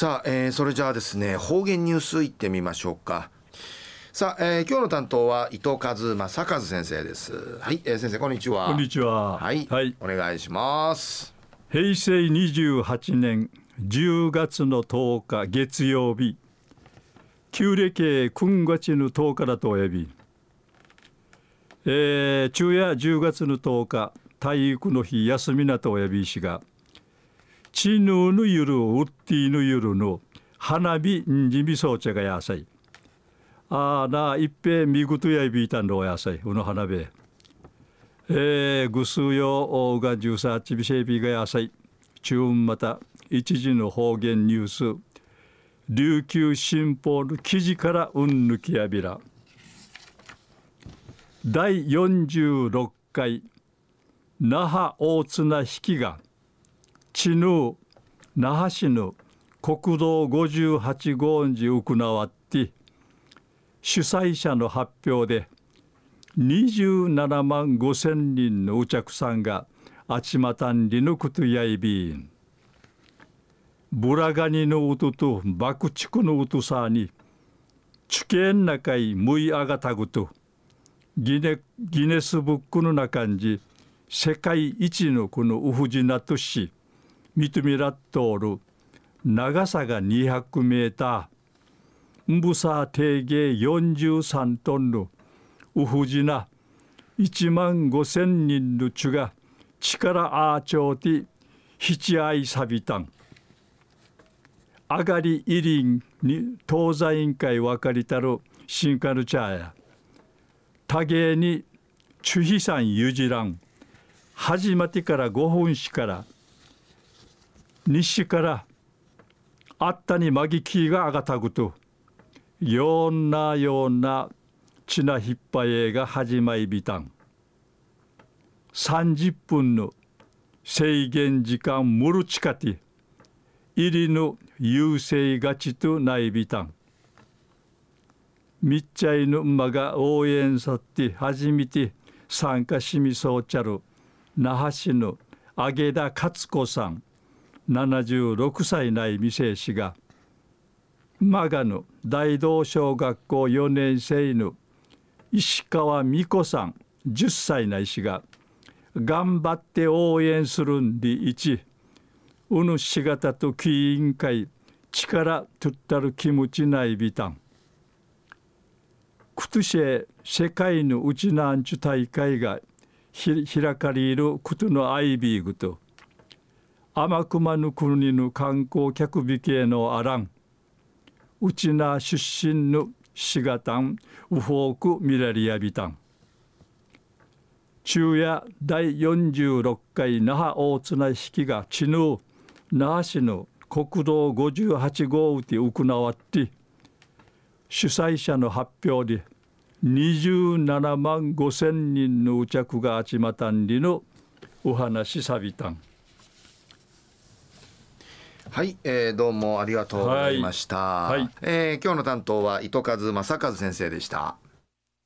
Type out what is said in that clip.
さあ、えー、それじゃあですね方言ニュースいってみましょうか。さあ、えー、今日の担当は伊藤和正和先生です。はい、えー、先生こんにちは。こんにちは。はい、はい、お願いします。平成28年10月の10日月曜日。旧暦君月の10日だとお呼び。えー、昼夜10月の10日体育の日休みなとお呼びしがチヌーヌユルウッティヌユルの花火んじみそうちゃがやさいあな一平みぐとやいびいたんろやさいうの花火。えー、ぐすうよおがじゅうさちびせいびがやさい中また一時の方言ニュース。琉球新報の記事からうんぬきやびら。第46回那覇大綱引きが。知ぬ那覇市の国道58号に行わって主催者の発表で27万5千人のお客さんがあちまたんりぬくとやいびん。ブラガニの音と爆竹の音さに地形中いむいあがたぐとギネギネスブックの中に世界一のこのウフジナ都市ミトミラットール長さが200メーター。ンブサー定芸43トンの。ウフジナ1万5千人の地が。力アーチョーティ。ヒチアイサビタンあがりイリンに東西委員会分かりたる。新カルチャーや。多芸に。チュヒサンユジラン始まってから5分しから。西からあったにまぎきがあがたぐとよんなようなちなひっぱえが始まいびたん。30分の制限時間むるちかて入りの優勢がちとないびたん。みっちゃいの馬が応援さって初めて参加しみそうちゃる那覇市の揚田勝子さん。76歳ない未成氏がマガの大道小学校4年生の石川美子さん10歳ないしが頑張って応援するんで一うぬしがたと委員会力とったる気持ちないびたん。くとし世界のうちなんちゅ大会が開かれることのアイビーグと天熊の国の観光客美形のあらんうちな出身のしがたんウフォークミラリアビタン昼夜第46回那覇大綱引きが知ぬ那覇市の国道58号で行わって主催者の発表で27万5千人のお着が集まったんりのお話さびたん。はい、えー、どうもありがとうございました。はいはい、えー、今日の担当は糸数正和先生でした。